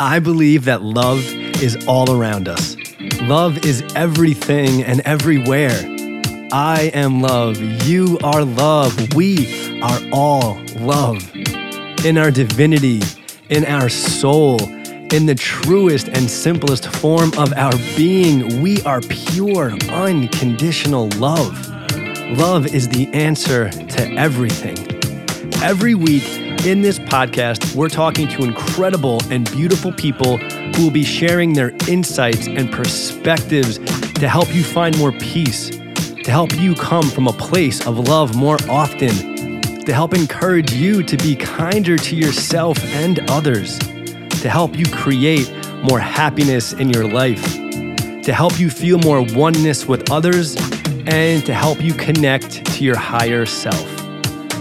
I believe that love is all around us. Love is everything and everywhere. I am love. You are love. We are all love. In our divinity, in our soul, in the truest and simplest form of our being, we are pure, unconditional love. Love is the answer to everything. Every week in this podcast, we're talking to incredible and beautiful people who will be sharing their insights and perspectives to help you find more peace, to help you come from a place of love more often, to help encourage you to be kinder to yourself and others, to help you create more happiness in your life, to help you feel more oneness with others and to help you connect to your higher self.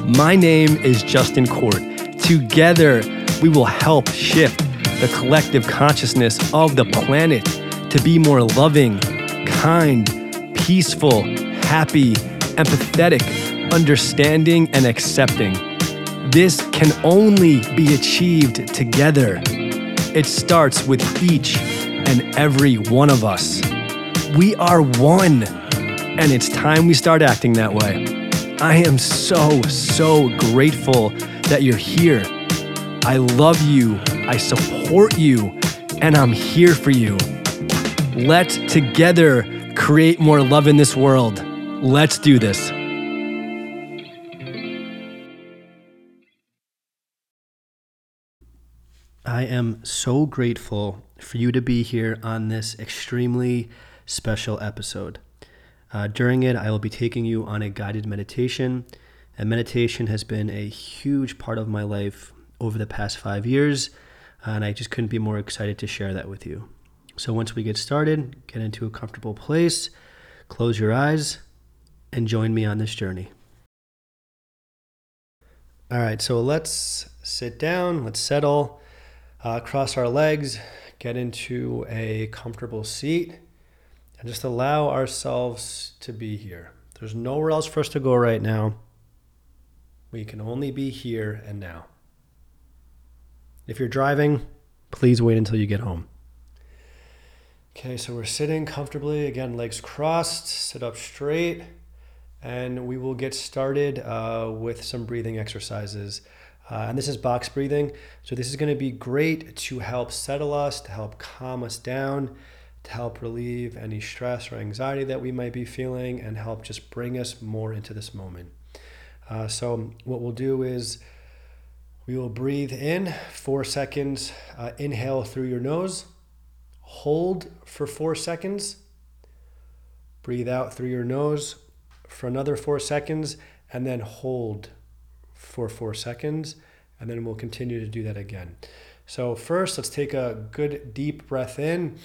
My name is Justin Court. Together, we will help shift the collective consciousness of the planet to be more loving, kind, peaceful, happy, empathetic, understanding, and accepting. This can only be achieved together. It starts with each and every one of us. We are one and it's time we start acting that way. I am so, so grateful that you're here. I love you, I support you, and I'm here for you. Let's together create more love in this world. Let's do this. I am so grateful for you to be here on this extremely special episode. Uh, during it, I will be taking you on a guided meditation. And meditation has been a huge part of my life over the past five years. And I just couldn't be more excited to share that with you. So once we get started, get into a comfortable place, close your eyes, and join me on this journey. All right, so let's sit down, let's settle, uh, cross our legs, get into a comfortable seat and just allow ourselves to be here. There's nowhere else for us to go right now. We can only be here and now. If you're driving, please wait until you get home. Okay, so we're sitting comfortably. Again, legs crossed, sit up straight, and we will get started uh, with some breathing exercises. Uh, and this is box breathing. So, this is going to be great to help settle us, to help calm us down to help relieve any stress or anxiety that we might be feeling and help just bring us more into this moment. Uh, so, what we'll do is we will breathe in four seconds, uh, inhale through your nose, hold for four seconds, breathe out through your nose for another four seconds, and then hold for four seconds. And then we'll continue to do that again. So, first, let's take a good deep breath in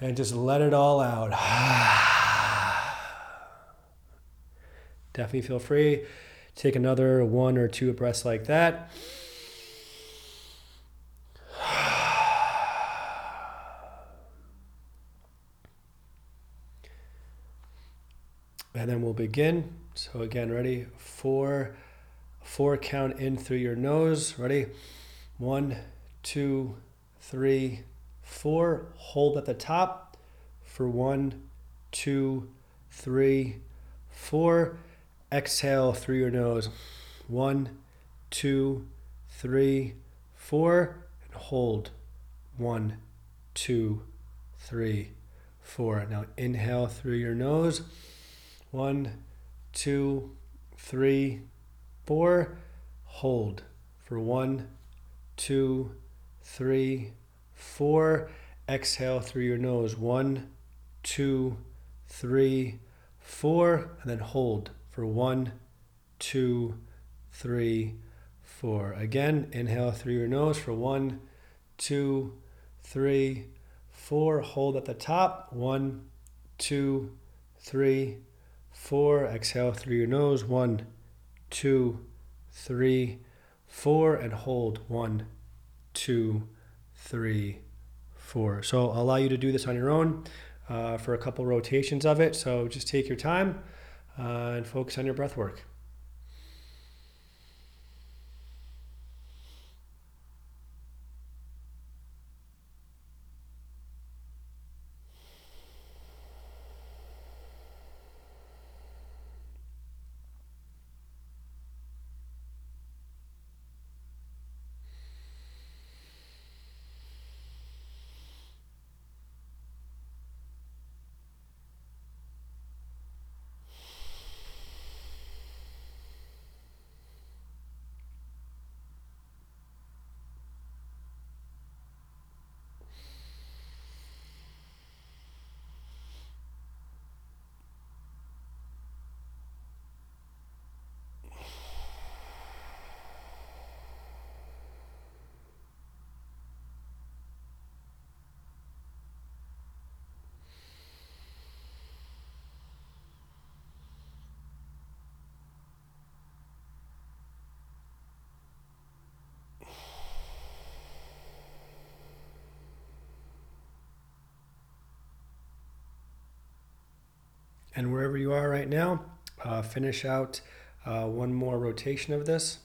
and just let it all out. Definitely feel free. Take another one or two breaths like that. And then we'll begin. So again, ready? Four, four count in through your nose. Ready? One, two, three, four, hold at the top for one, two, three, four. Exhale through your nose. One, two, three, four, and hold. One, two, three, four. Now inhale through your nose. One, two, three, four. Hold for one, two, three, four. Exhale through your nose. One, two, three, four. And then hold for one, two, three, four. Again, inhale through your nose for one, two, three, four. Hold at the top. One, two, three, four. Exhale through your nose. One, two, three, four. And hold. One, two, three, four. So I'll allow you to do this on your own uh, for a couple rotations of it. So just take your time uh, and focus on your breath work. And wherever you are right now, uh, finish out uh, one more rotation of this.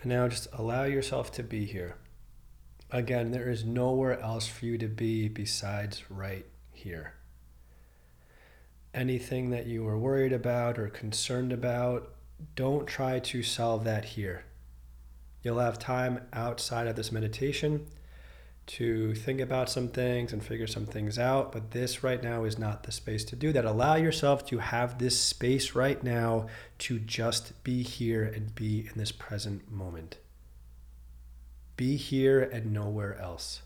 And now just allow yourself to be here. Again, there is nowhere else for you to be besides right here. Anything that you are worried about or concerned about, don't try to solve that here. You'll have time outside of this meditation to think about some things and figure some things out, but this right now is not the space to do that. Allow yourself to have this space right now to just be here and be in this present moment. Be here and nowhere else.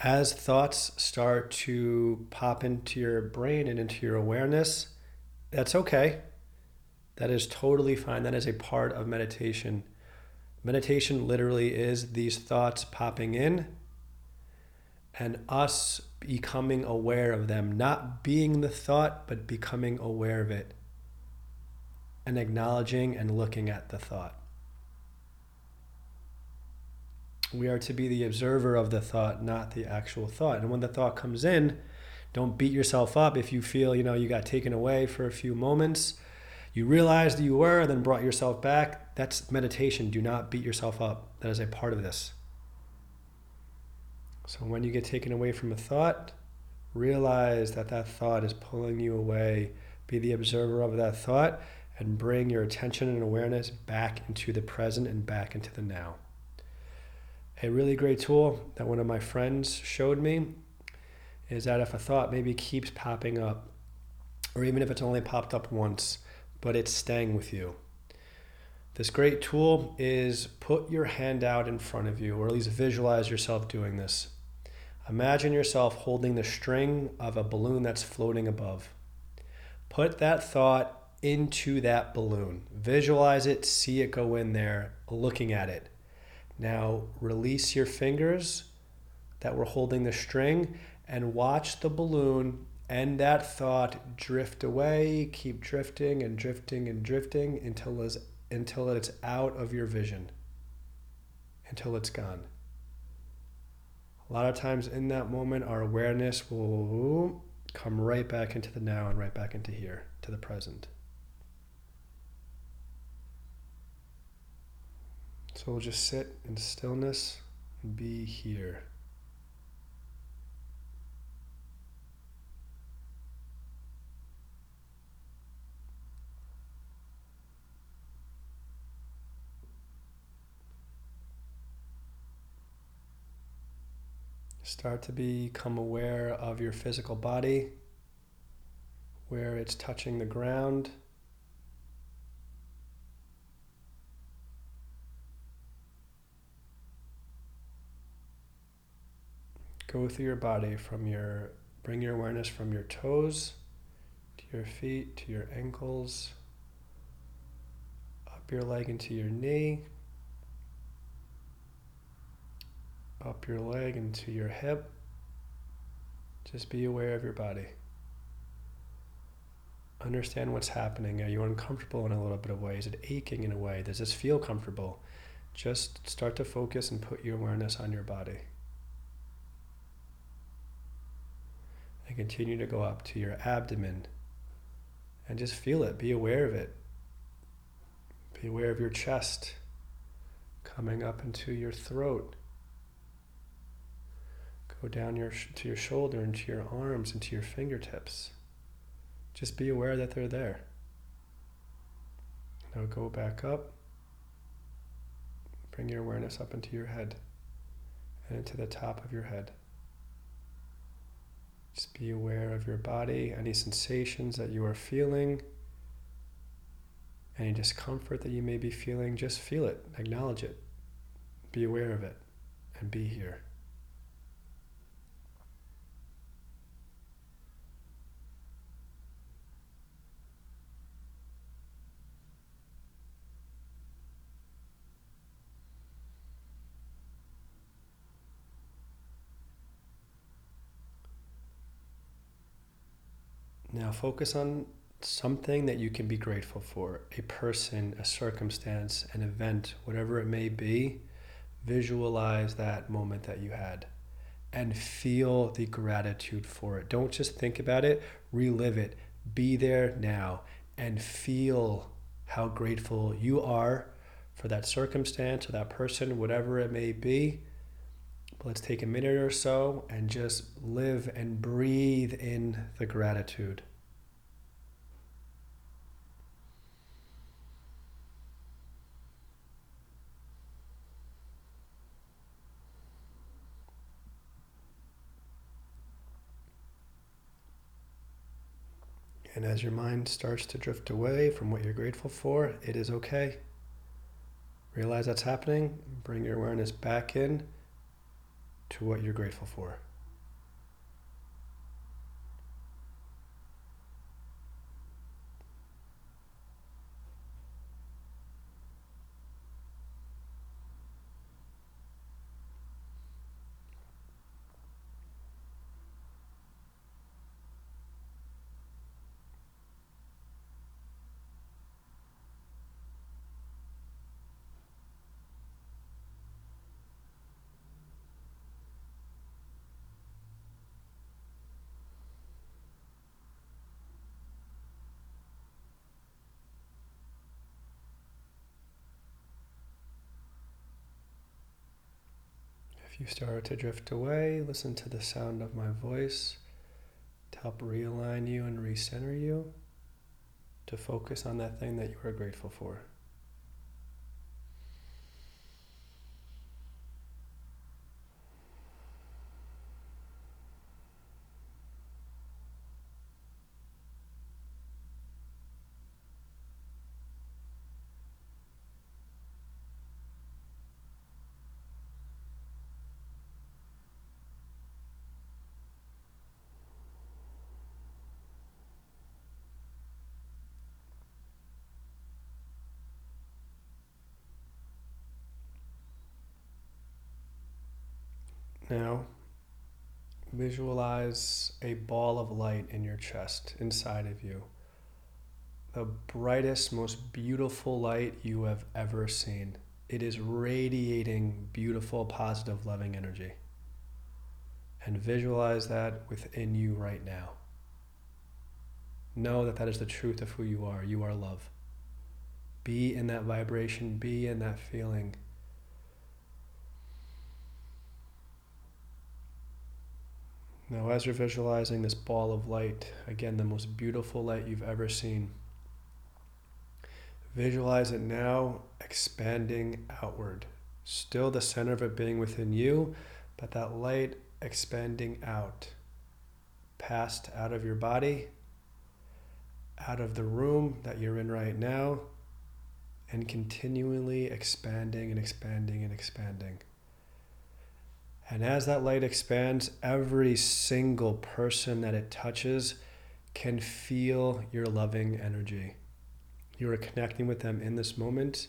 As thoughts start to pop into your brain and into your awareness, that's okay. That is totally fine. That is a part of meditation. Meditation literally is these thoughts popping in and us becoming aware of them, not being the thought, but becoming aware of it and acknowledging and looking at the thought. We are to be the observer of the thought, not the actual thought. And when the thought comes in, don't beat yourself up if you feel, you know, you got taken away for a few moments you realized you were, then brought yourself back. That's meditation. Do not beat yourself up. That is a part of this. So when you get taken away from a thought, realize that that thought is pulling you away. Be the observer of that thought and bring your attention and awareness back into the present and back into the now. A really great tool that one of my friends showed me is that if a thought maybe keeps popping up, or even if it's only popped up once, but it's staying with you. This great tool is put your hand out in front of you, or at least visualize yourself doing this. Imagine yourself holding the string of a balloon that's floating above. Put that thought into that balloon. Visualize it, see it go in there, looking at it. Now release your fingers that were holding the string and watch the balloon and that thought drift away, keep drifting and drifting and drifting until it's, until it's out of your vision, until it's gone. A lot of times in that moment, our awareness will come right back into the now and right back into here, to the present. So we'll just sit in stillness and be here. Start to become aware of your physical body, where it's touching the ground. Go through your body from your, bring your awareness from your toes to your feet to your ankles, up your leg into your knee. up your leg into your hip. Just be aware of your body. Understand what's happening. Are you uncomfortable in a little bit of way? Is it aching in a way? Does this feel comfortable? Just start to focus and put your awareness on your body. Continue to go up to your abdomen and just feel it. Be aware of it. Be aware of your chest coming up into your throat Go down your to your shoulder into your arms into your fingertips. Just be aware that they're there. Now go back up. Bring your awareness up into your head and into the top of your head. Just be aware of your body, any sensations that you are feeling, any discomfort that you may be feeling. Just feel it, acknowledge it, be aware of it, and be here. Now focus on something that you can be grateful for a person, a circumstance, an event, whatever it may be. Visualize that moment that you had and feel the gratitude for it. Don't just think about it, relive it. Be there now and feel how grateful you are for that circumstance or that person, whatever it may be. Let's take a minute or so and just live and breathe in the gratitude. And as your mind starts to drift away from what you're grateful for, it is okay. Realize that's happening. Bring your awareness back in to what you're grateful for. You start to drift away, listen to the sound of my voice to help realign you and recenter you to focus on that thing that you are grateful for. Now, visualize a ball of light in your chest, inside of you. The brightest, most beautiful light you have ever seen. It is radiating beautiful, positive, loving energy. And visualize that within you right now. Know that that is the truth of who you are. You are love. Be in that vibration, be in that feeling. Now, as you're visualizing this ball of light, again, the most beautiful light you've ever seen, visualize it now expanding outward. Still the center of it being within you, but that light expanding out, past out of your body, out of the room that you're in right now, and continually expanding and expanding and expanding. And as that light expands, every single person that it touches can feel your loving energy. You are connecting with them in this moment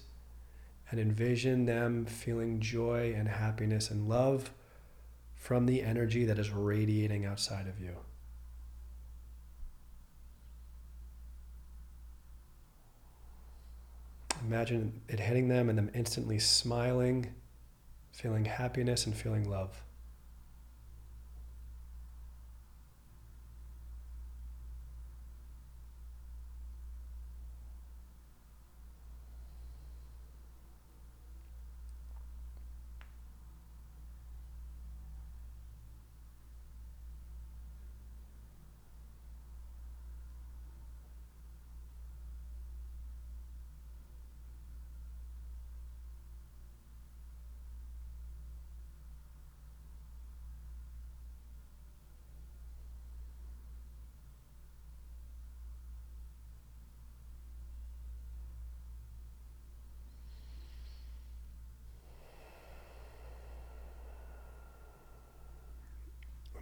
and envision them feeling joy and happiness and love from the energy that is radiating outside of you. Imagine it hitting them and them instantly smiling feeling happiness and feeling love.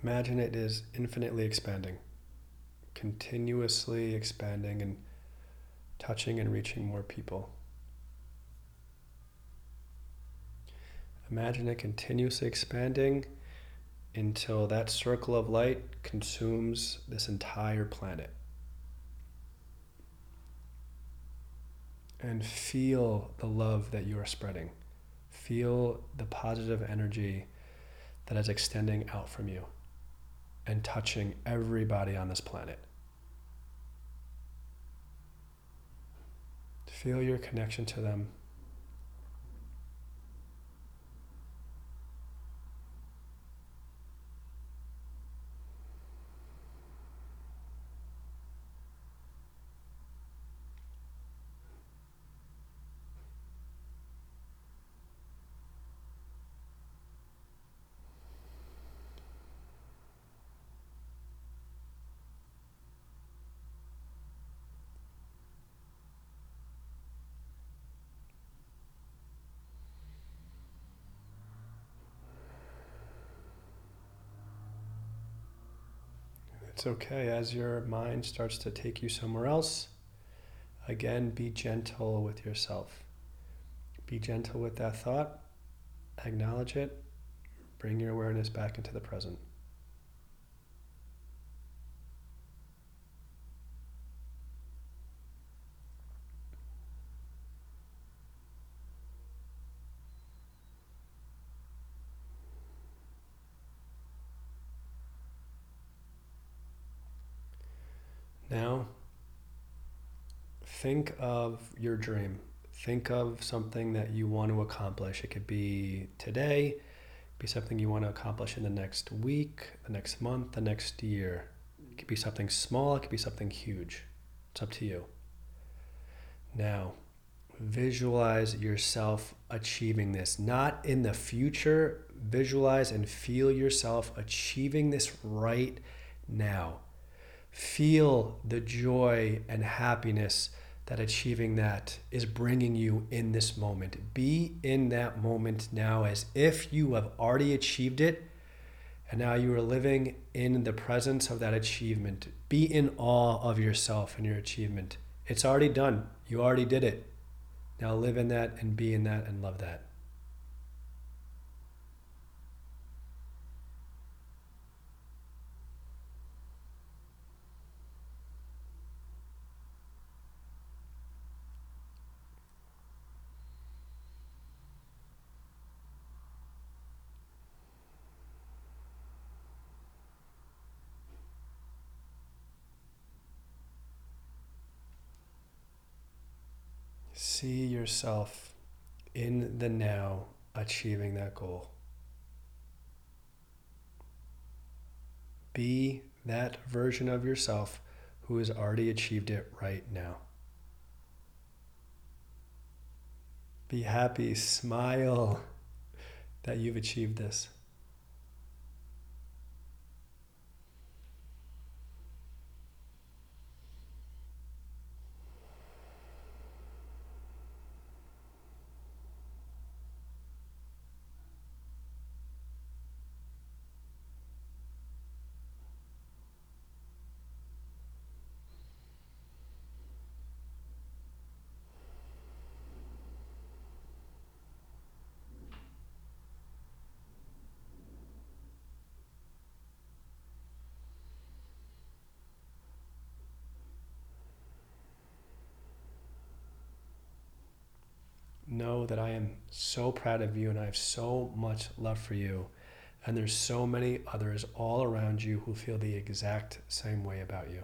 Imagine it is infinitely expanding, continuously expanding and touching and reaching more people. Imagine it continuously expanding until that circle of light consumes this entire planet. And feel the love that you are spreading. Feel the positive energy that is extending out from you and touching everybody on this planet. Feel your connection to them. It's okay as your mind starts to take you somewhere else. Again, be gentle with yourself. Be gentle with that thought. Acknowledge it. Bring your awareness back into the present. Now, think of your dream. Think of something that you want to accomplish. It could be today, be something you want to accomplish in the next week, the next month, the next year. It could be something small, it could be something huge. It's up to you. Now, visualize yourself achieving this. Not in the future, visualize and feel yourself achieving this right now. Feel the joy and happiness that achieving that is bringing you in this moment. Be in that moment now as if you have already achieved it and now you are living in the presence of that achievement. Be in awe of yourself and your achievement. It's already done. You already did it. Now live in that and be in that and love that. See yourself in the now achieving that goal. Be that version of yourself who has already achieved it right now. Be happy, smile that you've achieved this. know that I am so proud of you and I have so much love for you. And there's so many others all around you who feel the exact same way about you.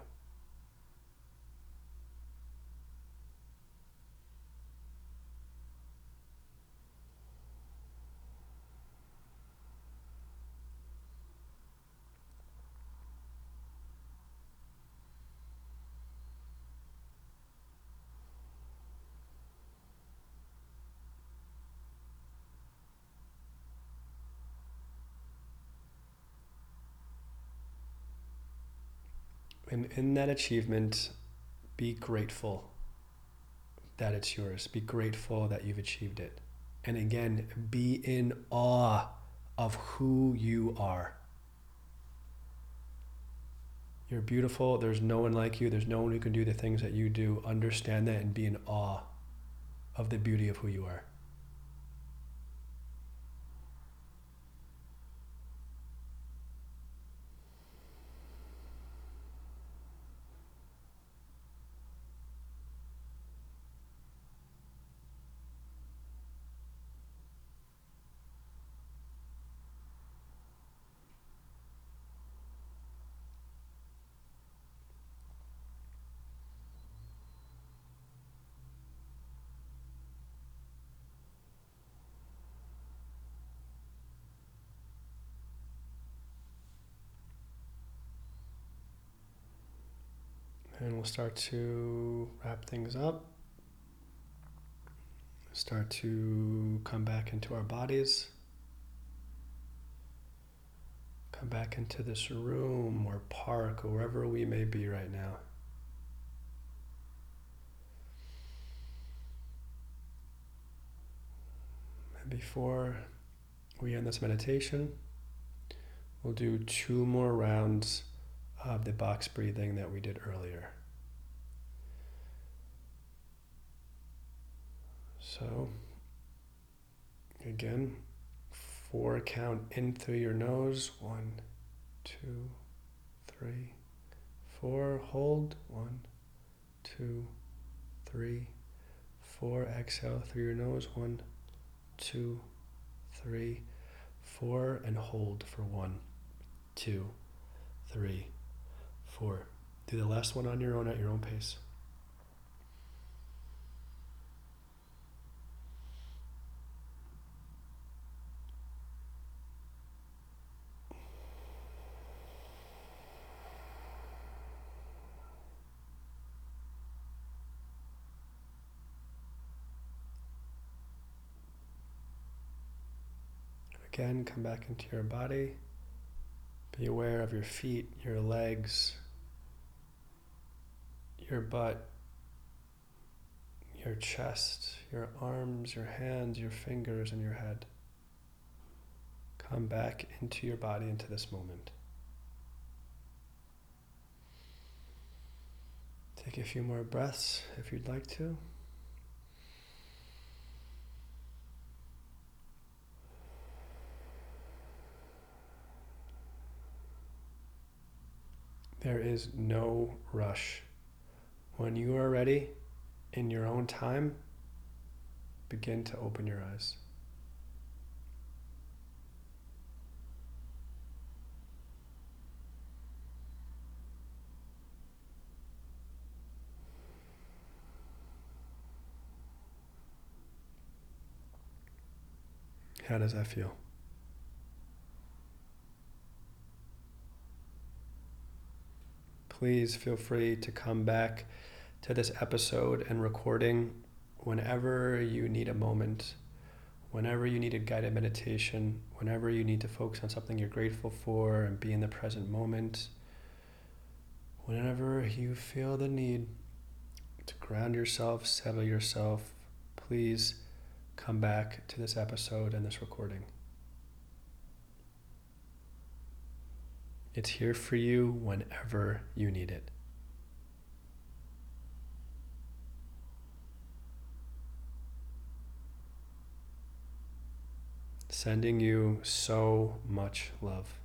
And in that achievement, be grateful that it's yours. Be grateful that you've achieved it. And again, be in awe of who you are. You're beautiful. There's no one like you. There's no one who can do the things that you do. Understand that and be in awe of the beauty of who you are. And we'll start to wrap things up. Start to come back into our bodies. Come back into this room or park or wherever we may be right now. And before we end this meditation, we'll do two more rounds of the box breathing that we did earlier. So, again, four count in through your nose. One, two, three, four. Hold. One, two, three, four. Exhale through your nose. One, two, three, four. And hold for one, two, three, four. Do the last one on your own at your own pace. Again, come back into your body. Be aware of your feet, your legs, your butt, your chest, your arms, your hands, your fingers, and your head. Come back into your body, into this moment. Take a few more breaths if you'd like to. There is no rush. When you are ready, in your own time, begin to open your eyes. How does that feel? Please feel free to come back to this episode and recording whenever you need a moment, whenever you need a guided meditation, whenever you need to focus on something you're grateful for and be in the present moment, whenever you feel the need to ground yourself, settle yourself, please come back to this episode and this recording. It's here for you whenever you need it. Sending you so much love.